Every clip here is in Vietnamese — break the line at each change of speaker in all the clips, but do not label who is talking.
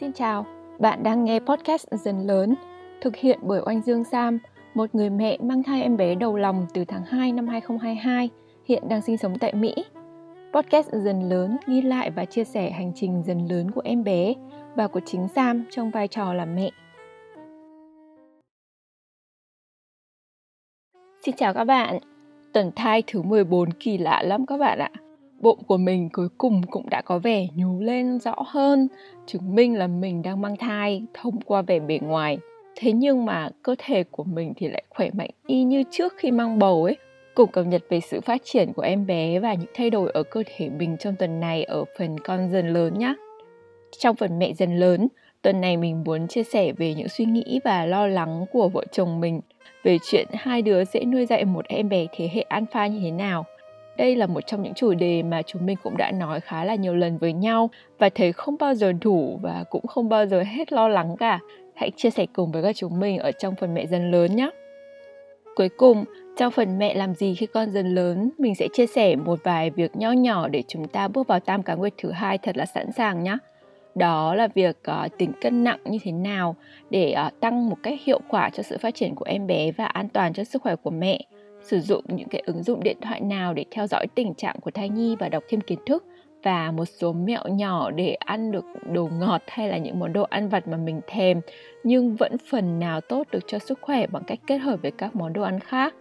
Xin chào, bạn đang nghe podcast Dần Lớn, thực hiện bởi Oanh Dương Sam, một người mẹ mang thai em bé đầu lòng từ tháng 2 năm 2022, hiện đang sinh sống tại Mỹ. Podcast Dần Lớn ghi lại và chia sẻ hành trình dần lớn của em bé và của chính Sam trong vai trò là mẹ. Xin chào các bạn, tuần thai thứ 14 kỳ lạ lắm các bạn ạ bụng của mình cuối cùng cũng đã có vẻ nhú lên rõ hơn, chứng minh là mình đang mang thai thông qua vẻ bề ngoài. Thế nhưng mà cơ thể của mình thì lại khỏe mạnh y như trước khi mang bầu ấy. Cùng cập nhật về sự phát triển của em bé và những thay đổi ở cơ thể mình trong tuần này ở phần con dần lớn nhé. Trong phần mẹ dần lớn, tuần này mình muốn chia sẻ về những suy nghĩ và lo lắng của vợ chồng mình về chuyện hai đứa sẽ nuôi dạy một em bé thế hệ alpha như thế nào đây là một trong những chủ đề mà chúng mình cũng đã nói khá là nhiều lần với nhau và thấy không bao giờ đủ và cũng không bao giờ hết lo lắng cả. Hãy chia sẻ cùng với các chúng mình ở trong phần mẹ dần lớn nhé. Cuối cùng, trong phần mẹ làm gì khi con dần lớn, mình sẽ chia sẻ một vài việc nho nhỏ để chúng ta bước vào tam cá nguyệt thứ hai thật là sẵn sàng nhé. Đó là việc uh, tính cân nặng như thế nào để uh, tăng một cách hiệu quả cho sự phát triển của em bé và an toàn cho sức khỏe của mẹ sử dụng những cái ứng dụng điện thoại nào để theo dõi tình trạng của thai nhi và đọc thêm kiến thức và một số mẹo nhỏ để ăn được đồ ngọt hay là những món đồ ăn vặt mà mình thèm nhưng vẫn phần nào tốt được cho sức khỏe bằng cách kết hợp với các món đồ ăn khác.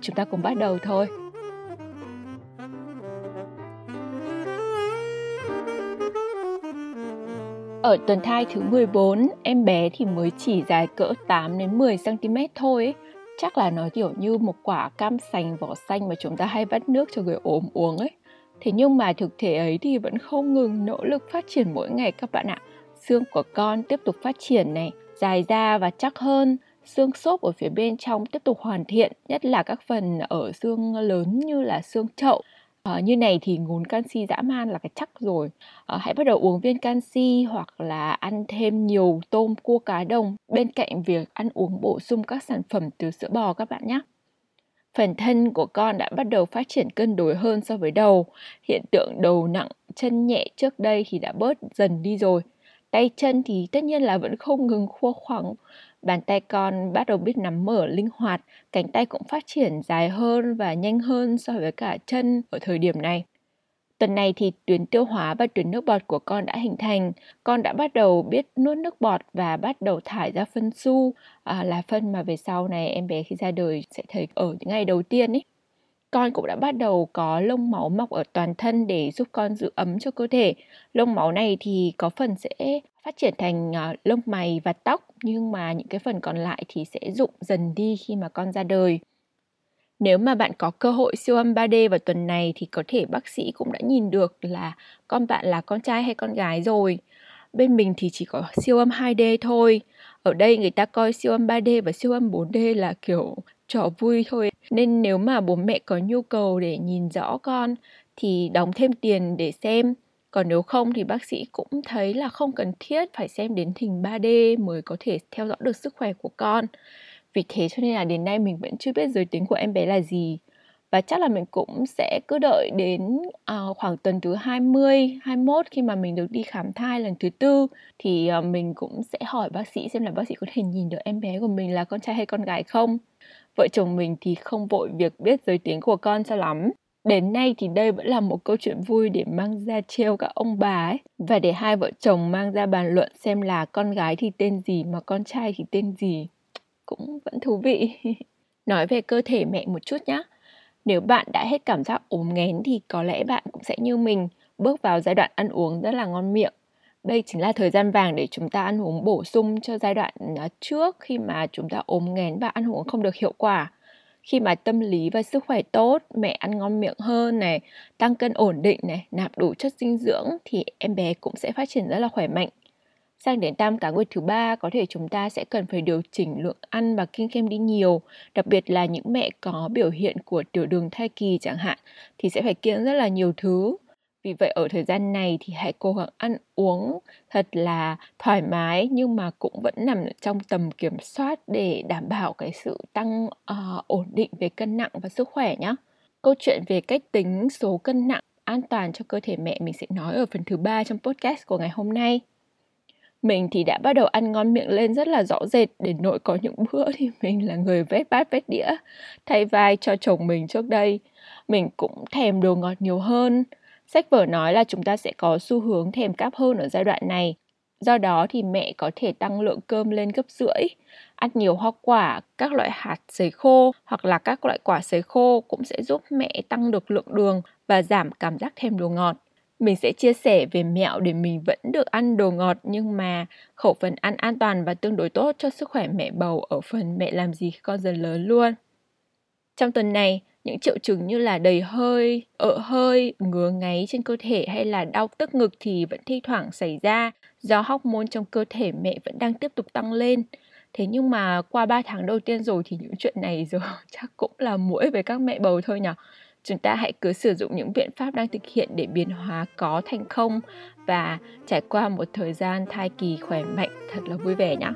Chúng ta cùng bắt đầu thôi. Ở tuần thai thứ 14, em bé thì mới chỉ dài cỡ 8 đến 10 cm thôi ấy chắc là nó, kiểu như, một quả cam sành, vỏ xanh mà chúng ta hay vắt nước cho người ốm uống ấy. Thế nhưng mà thực thể ấy thì vẫn không ngừng nỗ lực phát triển mỗi ngày các bạn ạ. Xương của con tiếp tục phát triển này, dài ra và chắc hơn. Xương xốp ở phía bên trong tiếp tục hoàn thiện, nhất là các phần ở xương lớn như là xương chậu. À, như này thì nguồn canxi dã man là cái chắc rồi. À, hãy bắt đầu uống viên canxi hoặc là ăn thêm nhiều tôm cua cá đồng bên cạnh việc ăn uống bổ sung các sản phẩm từ sữa bò các bạn nhé. Phần thân của con đã bắt đầu phát triển cân đối hơn so với đầu. Hiện tượng đầu nặng, chân nhẹ trước đây thì đã bớt dần đi rồi. Tay chân thì tất nhiên là vẫn không ngừng khua khoảng Bàn tay con bắt đầu biết nắm mở linh hoạt, cánh tay cũng phát triển dài hơn và nhanh hơn so với cả chân ở thời điểm này. Tuần này thì tuyến tiêu hóa và tuyến nước bọt của con đã hình thành. Con đã bắt đầu biết nuốt nước bọt và bắt đầu thải ra phân su à, là phân mà về sau này em bé khi ra đời sẽ thấy ở những ngày đầu tiên ấy. Con cũng đã bắt đầu có lông máu mọc ở toàn thân để giúp con giữ ấm cho cơ thể. Lông máu này thì có phần sẽ phát triển thành à, lông mày và tóc, nhưng mà những cái phần còn lại thì sẽ rụng dần đi khi mà con ra đời. Nếu mà bạn có cơ hội siêu âm 3D vào tuần này thì có thể bác sĩ cũng đã nhìn được là con bạn là con trai hay con gái rồi. Bên mình thì chỉ có siêu âm 2D thôi. Ở đây người ta coi siêu âm 3D và siêu âm 4D là kiểu trò vui thôi. Nên nếu mà bố mẹ có nhu cầu để nhìn rõ con thì đóng thêm tiền để xem còn nếu không thì bác sĩ cũng thấy là không cần thiết phải xem đến hình 3D mới có thể theo dõi được sức khỏe của con. Vì thế cho nên là đến nay mình vẫn chưa biết giới tính của em bé là gì. Và chắc là mình cũng sẽ cứ đợi đến uh, khoảng tuần thứ 20, 21 khi mà mình được đi khám thai lần thứ tư thì uh, mình cũng sẽ hỏi bác sĩ xem là bác sĩ có thể nhìn được em bé của mình là con trai hay con gái không. Vợ chồng mình thì không vội việc biết giới tính của con cho lắm Đến nay thì đây vẫn là một câu chuyện vui để mang ra trêu các ông bà ấy và để hai vợ chồng mang ra bàn luận xem là con gái thì tên gì mà con trai thì tên gì. Cũng vẫn thú vị. Nói về cơ thể mẹ một chút nhé. Nếu bạn đã hết cảm giác ốm nghén thì có lẽ bạn cũng sẽ như mình, bước vào giai đoạn ăn uống rất là ngon miệng. Đây chính là thời gian vàng để chúng ta ăn uống bổ sung cho giai đoạn à, trước khi mà chúng ta ốm nghén và ăn uống không được hiệu quả. Khi mà tâm lý và sức khỏe tốt, mẹ ăn ngon miệng hơn này, tăng cân ổn định này, nạp đủ chất dinh dưỡng thì em bé cũng sẽ phát triển rất là khỏe mạnh. Sang đến tam cá nguyệt thứ ba, có thể chúng ta sẽ cần phải điều chỉnh lượng ăn và kiêng khem đi nhiều, đặc biệt là những mẹ có biểu hiện của tiểu đường thai kỳ chẳng hạn, thì sẽ phải kiêng rất là nhiều thứ vì vậy ở thời gian này thì hãy cố gắng ăn uống thật là thoải mái nhưng mà cũng vẫn nằm trong tầm kiểm soát để đảm bảo cái sự tăng uh, ổn định về cân nặng và sức khỏe nhé. Câu chuyện về cách tính số cân nặng an toàn cho cơ thể mẹ mình sẽ nói ở phần thứ ba trong podcast của ngày hôm nay. mình thì đã bắt đầu ăn ngon miệng lên rất là rõ rệt để nội có những bữa thì mình là người vét bát vét đĩa thay vai cho chồng mình trước đây mình cũng thèm đồ ngọt nhiều hơn sách vở nói là chúng ta sẽ có xu hướng thèm cáp hơn ở giai đoạn này do đó thì mẹ có thể tăng lượng cơm lên gấp rưỡi ăn nhiều hoa quả các loại hạt sấy khô hoặc là các loại quả sấy khô cũng sẽ giúp mẹ tăng được lượng đường và giảm cảm giác thèm đồ ngọt mình sẽ chia sẻ về mẹo để mình vẫn được ăn đồ ngọt nhưng mà khẩu phần ăn an toàn và tương đối tốt cho sức khỏe mẹ bầu ở phần mẹ làm gì khi con dần lớn luôn. Trong tuần này, những triệu chứng như là đầy hơi, ợ hơi, ngứa ngáy trên cơ thể hay là đau tức ngực thì vẫn thi thoảng xảy ra do hormone trong cơ thể mẹ vẫn đang tiếp tục tăng lên. Thế nhưng mà qua 3 tháng đầu tiên rồi thì những chuyện này giờ chắc cũng là mũi với các mẹ bầu thôi nhỉ chúng ta hãy cứ sử dụng những biện pháp đang thực hiện để biến hóa có thành không và trải qua một thời gian thai kỳ khỏe mạnh thật là vui vẻ nhé.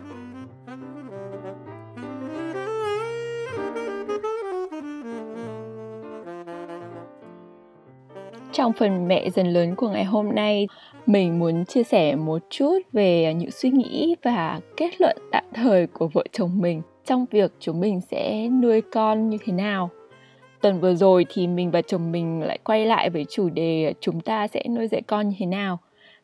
Trong phần mẹ dần lớn của ngày hôm nay, mình muốn chia sẻ một chút về những suy nghĩ và kết luận tạm thời của vợ chồng mình trong việc chúng mình sẽ nuôi con như thế nào. Tuần vừa rồi thì mình và chồng mình lại quay lại với chủ đề chúng ta sẽ nuôi dạy con như thế nào.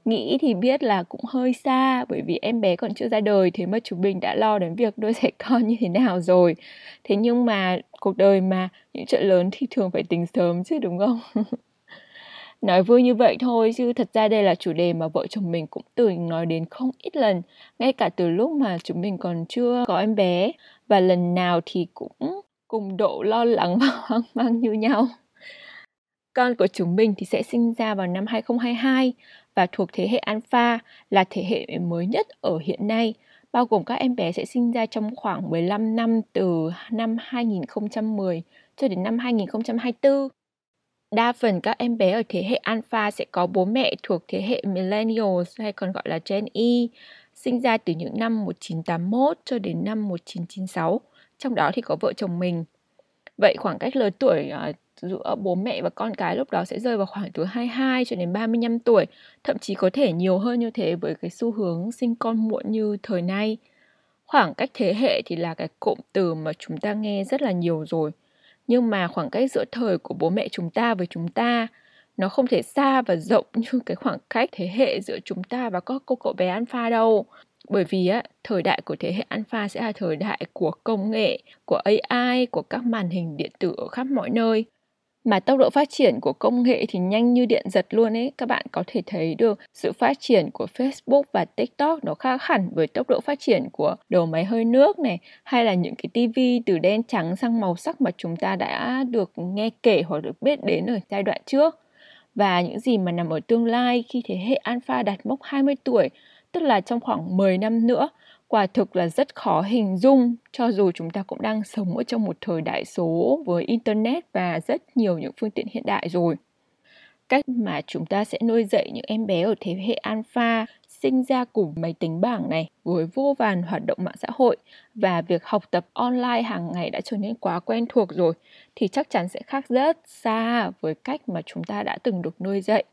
Nghĩ thì biết là cũng hơi xa bởi vì em bé còn chưa ra đời thế mà chúng mình đã lo đến việc nuôi dạy con như thế nào rồi. Thế nhưng mà cuộc đời mà những chuyện lớn thì thường phải tính sớm chứ đúng không? nói vui như vậy thôi chứ thật ra đây là chủ đề mà vợ chồng mình cũng từng nói đến không ít lần ngay cả từ lúc mà chúng mình còn chưa có em bé và lần nào thì cũng cùng độ lo lắng và hoang mang như nhau. Con của chúng mình thì sẽ sinh ra vào năm 2022 và thuộc thế hệ alpha là thế hệ mới nhất ở hiện nay, bao gồm các em bé sẽ sinh ra trong khoảng 15 năm từ năm 2010 cho đến năm 2024. Đa phần các em bé ở thế hệ alpha sẽ có bố mẹ thuộc thế hệ millennials hay còn gọi là Gen Y, sinh ra từ những năm 1981 cho đến năm 1996 trong đó thì có vợ chồng mình. Vậy khoảng cách lớn tuổi uh, giữa bố mẹ và con cái lúc đó sẽ rơi vào khoảng từ 22 cho đến 35 tuổi, thậm chí có thể nhiều hơn như thế với cái xu hướng sinh con muộn như thời nay. Khoảng cách thế hệ thì là cái cụm từ mà chúng ta nghe rất là nhiều rồi. Nhưng mà khoảng cách giữa thời của bố mẹ chúng ta với chúng ta, nó không thể xa và rộng như cái khoảng cách thế hệ giữa chúng ta và các cô cậu bé alpha đâu. Bởi vì á, thời đại của thế hệ alpha sẽ là thời đại của công nghệ, của ai của các màn hình điện tử ở khắp mọi nơi mà tốc độ phát triển của công nghệ thì nhanh như điện giật luôn ấy. Các bạn có thể thấy được sự phát triển của Facebook và TikTok nó khác hẳn với tốc độ phát triển của đầu máy hơi nước này hay là những cái tivi từ đen trắng sang màu sắc mà chúng ta đã được nghe kể hoặc được biết đến ở giai đoạn trước. Và những gì mà nằm ở tương lai khi thế hệ alpha đạt mốc 20 tuổi tức là trong khoảng 10 năm nữa, quả thực là rất khó hình dung, cho dù chúng ta cũng đang sống ở trong một thời đại số với internet và rất nhiều những phương tiện hiện đại rồi. Cách mà chúng ta sẽ nuôi dạy những em bé ở thế hệ alpha sinh ra cùng máy tính bảng này với vô vàn hoạt động mạng xã hội và việc học tập online hàng ngày đã trở nên quá quen thuộc rồi, thì chắc chắn sẽ khác rất xa với cách mà chúng ta đã từng được nuôi dạy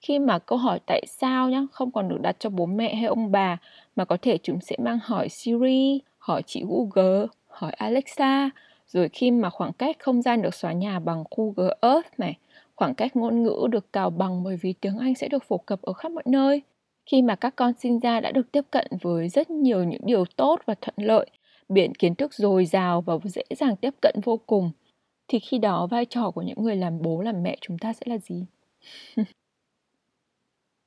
khi mà câu hỏi tại sao nhá, không còn được đặt cho bố mẹ hay ông bà mà có thể chúng sẽ mang hỏi Siri, hỏi chị Google, hỏi Alexa, rồi khi mà khoảng cách không gian được xóa nhà bằng Google Earth này, khoảng cách ngôn ngữ được cào bằng bởi vì tiếng Anh sẽ được phổ cập ở khắp mọi nơi. Khi mà các con sinh ra đã được tiếp cận với rất nhiều những điều tốt và thuận lợi, biển kiến thức dồi dào và dễ dàng tiếp cận vô cùng, thì khi đó vai trò của những người làm bố làm mẹ chúng ta sẽ là gì?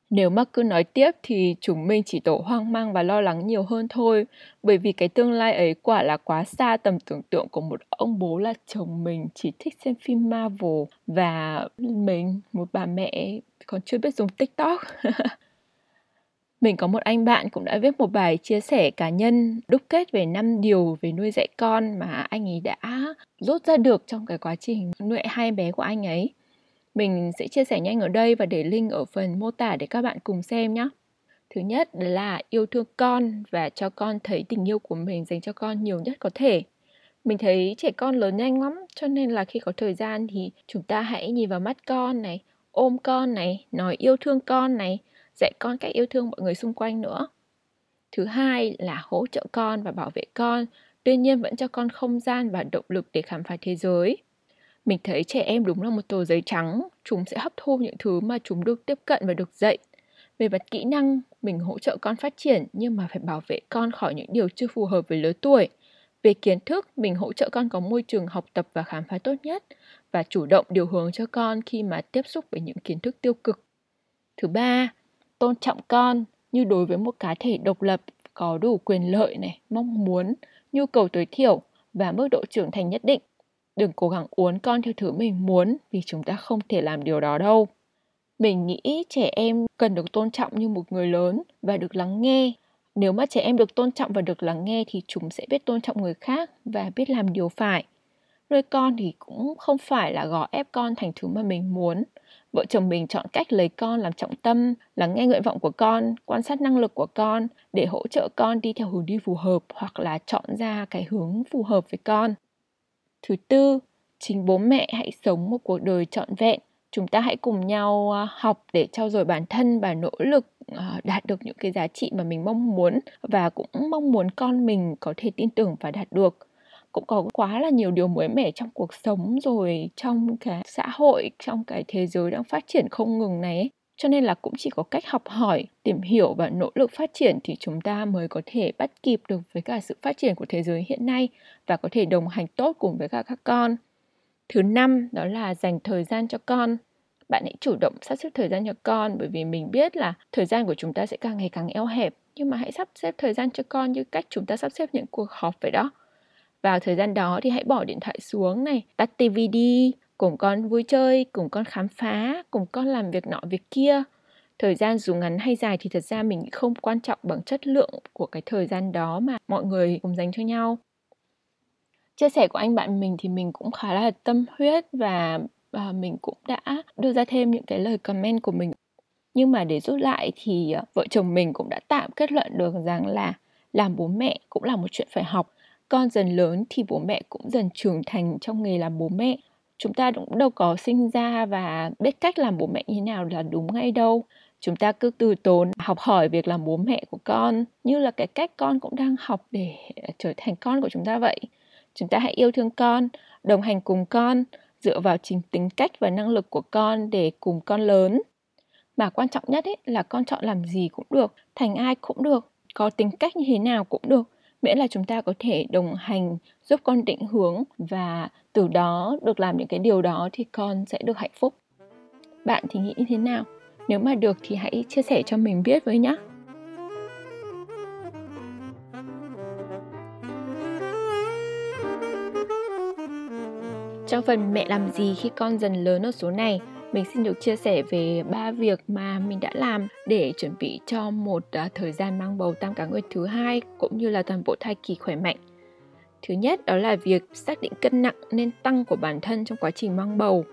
Nếu mà cứ nói tiếp thì chúng mình chỉ tổ hoang mang và lo lắng nhiều hơn thôi, bởi vì cái tương lai ấy quả là quá xa tầm tưởng tượng của một ông bố là chồng mình chỉ thích xem phim Marvel và mình, một bà mẹ còn chưa biết dùng TikTok. mình có một anh bạn cũng đã viết một bài chia sẻ cá nhân đúc kết về năm điều về nuôi dạy con mà anh ấy đã rút ra được trong cái quá trình nuôi hai bé của anh ấy. Mình sẽ chia sẻ nhanh ở đây và để link ở phần mô tả để các bạn cùng xem nhé. Thứ nhất là yêu thương con và cho con thấy tình yêu của mình dành cho con nhiều nhất có thể. Mình thấy trẻ con lớn nhanh lắm, cho nên là khi có thời gian thì chúng ta hãy nhìn vào mắt con này, ôm con này, nói yêu thương con này, dạy con cách yêu thương mọi người xung quanh nữa. Thứ hai là hỗ trợ con và bảo vệ con, tuy nhiên vẫn cho con không gian và động lực để khám phá thế giới. Mình thấy trẻ em đúng là một tờ giấy trắng, chúng sẽ hấp thu những thứ mà chúng được tiếp cận và được dạy. Về mặt kỹ năng, mình hỗ trợ con phát triển nhưng mà phải bảo vệ con khỏi những điều chưa phù hợp với lứa tuổi. Về kiến thức, mình hỗ trợ con có môi trường học tập và khám phá tốt nhất và chủ động điều hướng cho con khi mà tiếp xúc với những kiến thức tiêu cực. Thứ ba, tôn trọng con như đối với một cá thể độc lập có đủ quyền lợi này, mong muốn, nhu cầu tối thiểu và mức độ trưởng thành nhất định. Đừng cố gắng uốn con theo thứ mình muốn vì chúng ta không thể làm điều đó đâu. Mình nghĩ trẻ em cần được tôn trọng như một người lớn và được lắng nghe. Nếu mà trẻ em được tôn trọng và được lắng nghe thì chúng sẽ biết tôn trọng người khác và biết làm điều phải. Nuôi con thì cũng không phải là gò ép con thành thứ mà mình muốn. Vợ chồng mình chọn cách lấy con làm trọng tâm, lắng nghe nguyện vọng của con, quan sát năng lực của con để hỗ trợ con đi theo hướng đi phù hợp hoặc là chọn ra cái hướng phù hợp với con. Thứ tư, chính bố mẹ hãy sống một cuộc đời trọn vẹn. Chúng ta hãy cùng nhau à, học để trau dồi bản thân và nỗ lực à, đạt được những cái giá trị mà mình mong muốn và cũng mong muốn con mình có thể tin tưởng và đạt được cũng có quá là nhiều điều mới mẻ trong cuộc sống rồi trong cái xã hội trong cái thế giới đang phát triển không ngừng này ấy cho nên là cũng chỉ có cách học hỏi, tìm hiểu và nỗ lực phát triển thì chúng ta mới có thể bắt kịp được với cả sự phát triển của thế giới hiện nay và có thể đồng hành tốt cùng với cả các con. Thứ năm, đó là dành thời gian cho con. Bạn hãy chủ động sắp xếp thời gian cho con bởi vì mình biết là thời gian của chúng ta sẽ càng ngày càng eo hẹp, nhưng mà hãy sắp xếp thời gian cho con như cách chúng ta sắp xếp những cuộc họp vậy đó. Vào thời gian đó thì hãy bỏ điện thoại xuống này, tắt tivi đi cùng con vui chơi, cùng con khám phá, cùng con làm việc nọ việc kia. Thời gian dù ngắn hay dài thì thật ra mình không quan trọng bằng chất lượng của cái thời gian đó mà mọi người cùng dành cho nhau. Chia sẻ của anh bạn mình thì mình cũng khá là tâm huyết và và mình cũng đã đưa ra thêm những cái lời comment của mình. Nhưng mà để rút lại thì à, vợ chồng mình cũng đã tạm kết luận được rằng là làm bố mẹ cũng là một chuyện phải học. Con dần lớn thì bố mẹ cũng dần trưởng thành trong nghề làm bố mẹ chúng ta cũng đâu có sinh ra và biết cách làm bố mẹ như nào là đúng ngay đâu. Chúng ta cứ từ tốn học hỏi việc làm bố mẹ của con như là cái cách con cũng đang học để ờ, trở thành con của chúng ta vậy. Chúng ta hãy yêu thương con, đồng hành cùng con, dựa vào chính tính cách và năng lực của con để cùng con lớn. Mà quan trọng nhất ấy là con chọn làm gì cũng được, thành ai cũng được, có tính cách như thế nào cũng được miễn là chúng ta có thể đồng hành giúp con định hướng và từ đó được làm những cái điều đó thì con sẽ được hạnh phúc. Bạn thì nghĩ như thế nào? Nếu mà được thì hãy chia sẻ cho mình biết với nhé Trong phần mẹ làm gì khi con dần lớn ở số này, mình xin được chia sẻ về ba việc mà mình đã làm để chuẩn bị cho một uh, thời gian mang bầu tam cá nguyệt thứ hai cũng như là toàn bộ thai kỳ khỏe mạnh. Thứ nhất đó là việc xác định cân nặng nên tăng của bản thân trong quá trình mang bầu.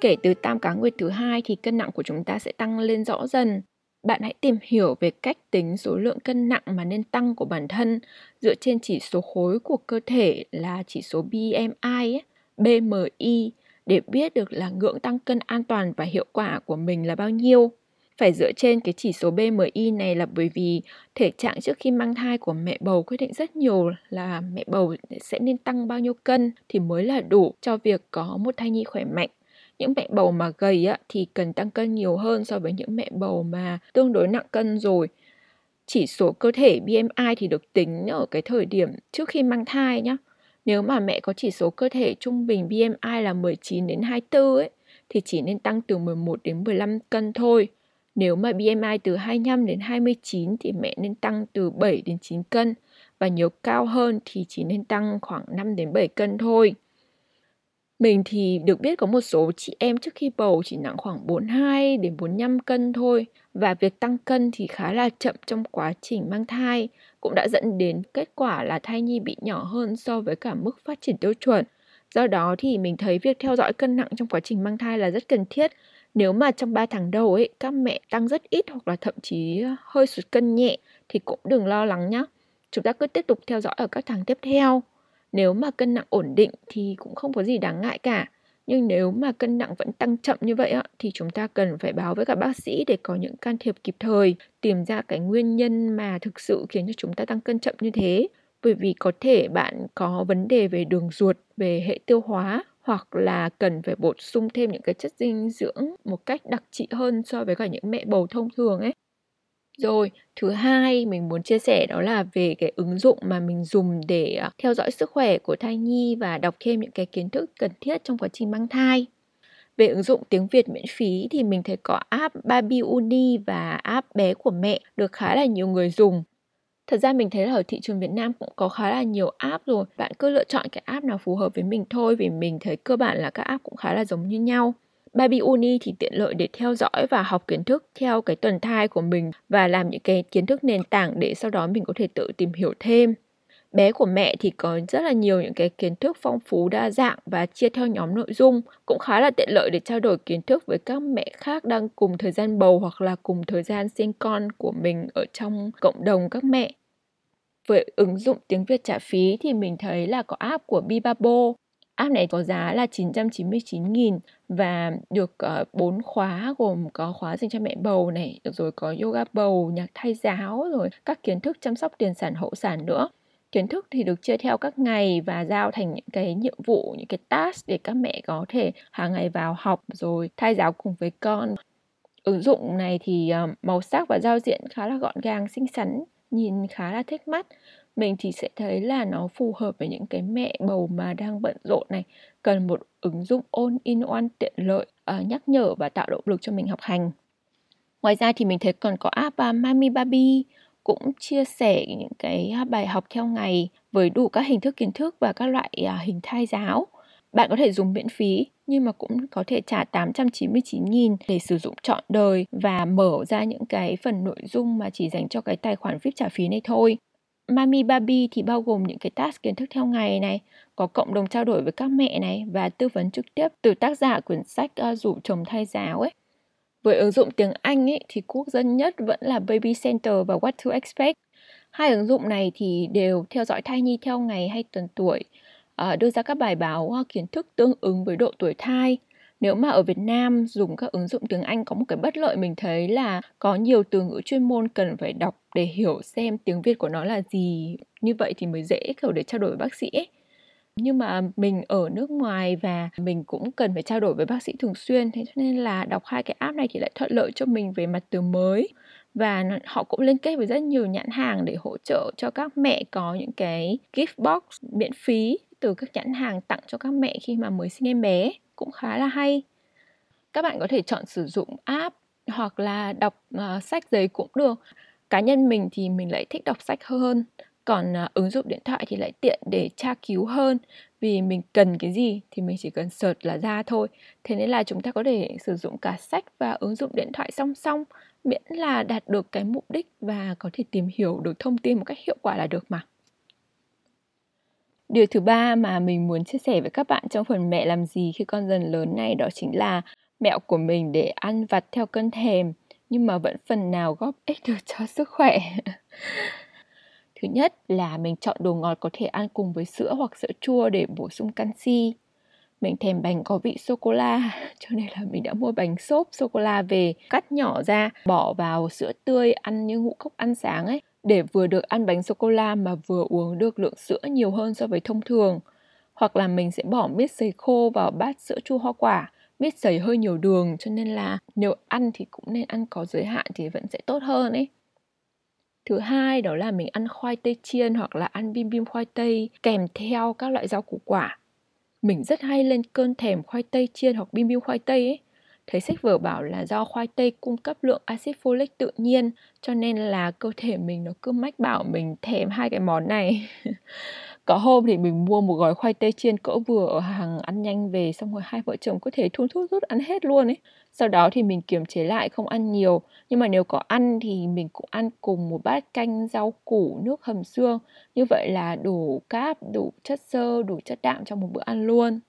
Kể từ tam cá nguyệt thứ hai thì cân nặng của chúng ta sẽ tăng lên rõ dần. Bạn hãy tìm hiểu về cách tính số lượng cân nặng mà nên tăng của bản thân dựa trên chỉ số khối của cơ thể là chỉ số BMI, ấy, BMI để biết được là ngưỡng tăng cân an toàn và hiệu quả của mình là bao nhiêu. Phải dựa trên cái chỉ số BMI này là bởi vì thể trạng trước khi mang thai của mẹ bầu quyết định rất nhiều là mẹ bầu sẽ nên tăng bao nhiêu cân thì mới là đủ cho việc có một thai nhi khỏe mạnh. Những mẹ bầu mà gầy á, thì cần tăng cân nhiều hơn so với những mẹ bầu mà tương đối nặng cân rồi. Chỉ số cơ thể BMI thì được tính ở cái thời điểm trước khi mang thai nhá nếu mà mẹ có chỉ số cơ thể trung bình BMI là 19 đến 24 ấy, thì chỉ nên tăng từ 11 đến 15 cân thôi. Nếu mà BMI từ 25 đến 29 thì mẹ nên tăng từ 7 đến 9 cân và nếu cao hơn thì chỉ nên tăng khoảng 5 đến 7 cân thôi. Mình thì được biết có một số chị em trước khi bầu chỉ nặng khoảng 42 đến 45 cân thôi và việc tăng cân thì khá là chậm trong quá trình mang thai cũng đã dẫn đến kết quả là thai nhi bị nhỏ hơn so với cả mức phát triển tiêu chuẩn. Do đó thì mình thấy việc theo dõi cân nặng trong quá trình mang thai là rất cần thiết. Nếu mà trong 3 tháng đầu ấy, các mẹ tăng rất ít hoặc là thậm chí hơi sụt cân nhẹ thì cũng đừng lo lắng nhé. Chúng ta cứ tiếp tục theo dõi ở các tháng tiếp theo. Nếu mà cân nặng ổn định thì cũng không có gì đáng ngại cả. Nhưng nếu mà cân nặng vẫn tăng chậm như vậy á, thì chúng ta cần phải báo với các bác sĩ để có những can thiệp kịp thời, tìm ra cái nguyên nhân mà thực sự khiến cho chúng ta tăng cân chậm như thế. Bởi vì có thể bạn có vấn đề về đường ruột, về hệ tiêu hóa hoặc là cần phải bổ sung thêm những cái chất dinh dưỡng một cách đặc trị hơn so với cả những mẹ bầu thông thường ấy. Rồi, thứ hai mình muốn chia sẻ đó là về cái ứng dụng mà mình dùng để à, theo dõi sức khỏe của thai nhi và đọc thêm những cái kiến thức cần thiết trong quá trình mang thai. Về ứng dụng tiếng Việt miễn phí thì mình thấy có app Baby Uni và app bé của mẹ được khá là nhiều người dùng. Thật ra mình thấy là ở thị trường Việt Nam cũng có khá là nhiều app rồi. Bạn cứ lựa chọn cái app nào phù hợp với mình thôi vì mình thấy cơ bản là các app cũng khá là giống như nhau. Baby Uni thì tiện lợi để theo dõi và học kiến thức theo cái tuần thai của mình và làm những cái kiến thức nền tảng để sau đó mình có thể tự tìm hiểu thêm. Bé của mẹ thì có rất là nhiều những cái kiến thức phong phú đa dạng và chia theo nhóm nội dung, cũng khá là tiện lợi để trao đổi kiến thức với các mẹ khác đang cùng thời gian bầu hoặc là cùng thời gian sinh con của mình ở trong cộng đồng các mẹ. Với ứng dụng tiếng Việt trả phí thì mình thấy là có app của Bibabo App này có giá là 999.000 và được ờ, uh, 4 khóa gồm có khóa dành cho mẹ bầu này, rồi có yoga bầu, nhạc thai giáo, rồi các kiến thức chăm sóc tiền sản hậu sản nữa. Kiến thức thì được chia theo các ngày và giao thành những cái nhiệm vụ, những cái task để các mẹ có thể hàng ngày vào học rồi thai giáo cùng với con. Ứng dụng này thì uh, màu sắc và giao diện khá là gọn gàng, xinh xắn, nhìn khá là thích mắt mình thì sẽ thấy là nó phù hợp với những cái mẹ bầu mà đang bận rộn này. Cần một ứng dụng all in one tiện lợi uh, nhắc nhở và tạo động lực cho mình học hành. Ngoài ra thì mình thấy còn có app uh, Mami Baby cũng chia sẻ những cái à, bài học theo ngày với đủ các hình thức kiến thức và các loại uh, hình thai giáo. Bạn có thể dùng miễn phí nhưng mà cũng có thể trả 899.000 để sử dụng trọn đời và mở ra những cái phần nội dung mà chỉ dành cho cái tài khoản VIP trả phí này thôi. Mami Baby thì bao gồm những cái task kiến thức theo ngày này, có cộng đồng trao đổi với các mẹ này và tư vấn trực tiếp từ tác giả quyển sách ờ, uh, rủ chồng thay giáo ấy. Với ứng dụng tiếng Anh ấy, thì quốc dân nhất vẫn là Baby Center và What to Expect. Hai ứng dụng này thì đều theo dõi thai nhi theo ngày hay tuần tuổi, uh, đưa ra các bài báo uh, kiến thức tương ứng với độ tuổi thai nếu mà ở Việt Nam dùng các ứng dụng tiếng Anh có một cái bất lợi mình thấy là có nhiều từ ngữ chuyên môn cần phải đọc để hiểu xem tiếng Việt của nó là gì. Như vậy thì mới dễ kiểu để trao đổi với bác sĩ ấy. nhưng mà mình ở nước ngoài và mình cũng cần phải trao đổi với bác sĩ thường xuyên, thế cho nên là đọc hai cái app này thì lại thuận lợi cho mình về mặt từ mới. Và họ cũng liên kết với rất nhiều nhãn hàng để hỗ trợ cho các mẹ có những cái gift box miễn phí từ các nhãn hàng tặng cho các mẹ khi mà mới sinh em bé cũng khá là hay. Các bạn có thể chọn sử dụng app hoặc là đọc uh, sách giấy cũng được. Cá nhân mình thì mình lại thích đọc sách hơn. Còn uh, ứng dụng điện thoại thì lại tiện để tra cứu hơn. Vì mình cần cái gì thì mình chỉ cần search là ra thôi. Thế nên là chúng ta có thể sử dụng cả sách và ứng dụng điện thoại song song miễn là đạt được cái mục đích và có thể tìm hiểu được thông tin một cách hiệu quả là được mà. Điều thứ ba mà mình muốn chia sẻ với các bạn trong phần mẹ làm gì khi con dần lớn này đó chính là mẹo của mình để ăn vặt theo cơn thèm nhưng mà vẫn phần nào góp ích được cho sức khỏe. Thứ nhất là mình chọn đồ ngọt có thể ăn cùng với sữa hoặc sữa chua để bổ sung canxi. Mình thèm bánh có vị sô cô la cho nên là mình đã mua bánh xốp sô cô la về, cắt nhỏ ra, bỏ vào sữa tươi ăn như ngũ cốc ăn sáng ấy để vừa được ăn bánh sô cô la mà vừa uống được lượng sữa nhiều hơn so với thông thường. Hoặc là mình sẽ bỏ miết sấy khô vào bát sữa chua hoa quả. miết sấy hơi nhiều đường, cho nên là nếu ăn thì cũng nên ăn có giới hạn thì vẫn sẽ tốt hơn ấy. Thứ hai, đó là mình ăn khoai tây chiên hoặc là ăn bim bim khoai tây kèm theo các loại rau củ quả. Mình rất hay lên cơn thèm khoai tây chiên hoặc bim bim khoai tây ấy Thấy sách vở bảo là do khoai tây cung cấp lượng axit folic tự nhiên cho nên là cơ thể mình nó cứ mách bảo mình thèm hai cái món này. Có hôm thì mình mua một gói khoai tây chiên cỡ vừa ở hàng ăn nhanh về xong rồi hai vợ chồng có thể thun thút rút ăn hết luôn ấy. Sau đó thì mình kiềm chế lại không ăn nhiều Nhưng mà nếu có ăn thì mình cũng ăn cùng một bát canh rau củ nước hầm xương Như vậy là đủ cáp, đủ chất xơ, đủ chất đạm trong một bữa ăn luôn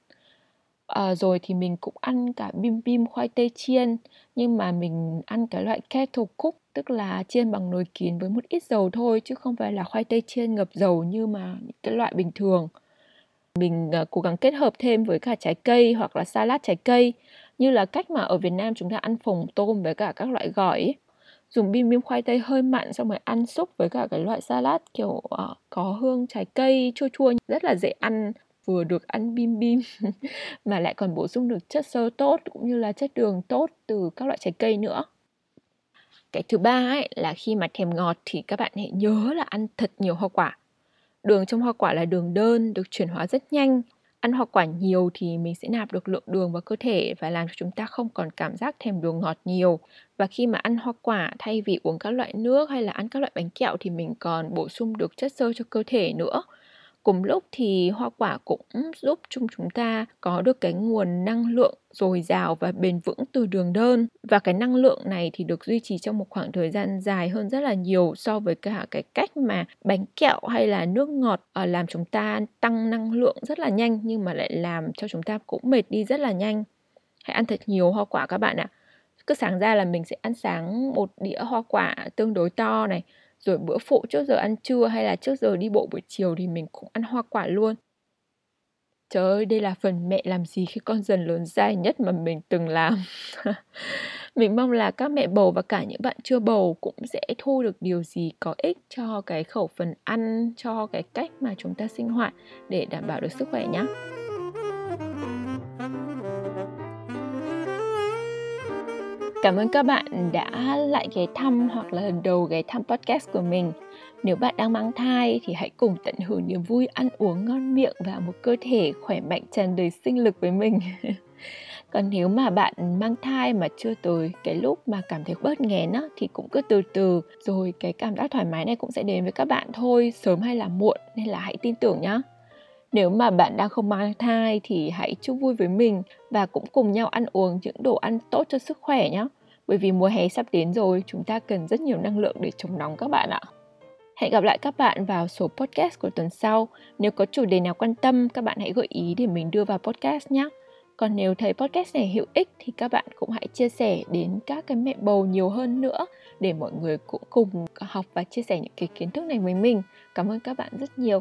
à, rồi thì mình cũng ăn cả bim bim khoai tây chiên nhưng mà mình ăn cái loại kettle cook tức là chiên bằng nồi kín với một ít dầu thôi chứ không phải là khoai tây chiên ngập dầu như mà những cái loại bình thường mình à, cố gắng kết hợp thêm với cả trái cây hoặc là salad trái cây như là cách mà ở Việt Nam chúng ta ăn phồng tôm với cả các loại gỏi ấy. dùng bim bim khoai tây hơi mặn xong rồi ăn xúc với cả cái loại salad kiểu uh, có hương trái cây chua chua rất là dễ ăn vừa được ăn bim bim mà lại còn bổ sung được chất xơ tốt cũng như là chất đường tốt từ các loại trái cây nữa. Cái thứ ba ấy là khi mà thèm ngọt thì các bạn hãy nhớ là ăn thật nhiều hoa quả. Đường trong hoa quả là đường đơn, được chuyển hóa rất nhanh. Ăn hoa quả nhiều thì mình sẽ nạp được lượng đường vào cơ thể và làm cho chúng ta không còn cảm giác thèm đường ngọt nhiều. Và khi mà ăn hoa quả, thay vì uống các loại nước hay là ăn các loại bánh kẹo thì mình còn bổ sung được chất xơ cho cơ thể nữa cùng lúc thì hoa quả cũng giúp chúng chúng ta có được cái nguồn năng lượng dồi dào và bền vững từ đường đơn. Và cái năng lượng này thì được duy trì trong một khoảng thời gian dài hơn rất là nhiều so với cả cái cách mà bánh kẹo hay là nước ngọt ờ, làm chúng ta tăng năng lượng rất là nhanh nhưng mà lại làm cho chúng ta cũng mệt đi rất là nhanh. Hãy ăn thật nhiều hoa quả các bạn ạ. Cứ sáng ra là mình sẽ ăn sáng một đĩa hoa quả tương đối to này rồi bữa phụ trước giờ ăn trưa hay là trước giờ đi bộ buổi chiều thì mình cũng ăn hoa quả luôn Trời ơi, đây là phần mẹ làm gì khi con dần lớn dài nhất mà mình từng làm. mình mong là các mẹ bầu và cả những bạn chưa bầu cũng sẽ thu được điều gì có ích cho cái khẩu phần ăn, cho cái cách mà chúng ta sinh hoạt để đảm bảo được sức khỏe nhé. Cảm ơn các bạn đã lại ghé thăm hoặc là lần đầu ghé thăm podcast của mình. Nếu bạn đang mang thai thì hãy cùng tận hưởng niềm vui ăn uống ngon miệng và một cơ thể khỏe mạnh tràn đầy sinh lực với mình. Còn nếu mà bạn mang thai mà chưa tới cái lúc mà cảm thấy bớt nghén á, thì cũng cứ từ từ rồi cái cảm giác thoải mái này cũng sẽ đến với các bạn thôi, sớm hay là muộn nên là hãy tin tưởng nhá. Nếu mà bạn đang không mang thai thì hãy chúc vui với mình và cũng cùng nhau ăn uống những đồ ăn tốt cho sức khỏe nhé. Bởi vì mùa hè sắp đến rồi, chúng ta cần rất nhiều năng lượng để chống nóng các bạn ạ. Hẹn gặp lại các bạn vào số podcast của tuần sau. Nếu có chủ đề nào quan tâm, các bạn hãy gợi ý để mình đưa vào podcast nhé. Còn nếu thấy podcast này hữu ích thì các bạn cũng hãy chia sẻ đến các cái mẹ bầu nhiều hơn nữa để mọi người cũng cùng học và chia sẻ những cái kiến thức này với mình. Cảm ơn các bạn rất nhiều.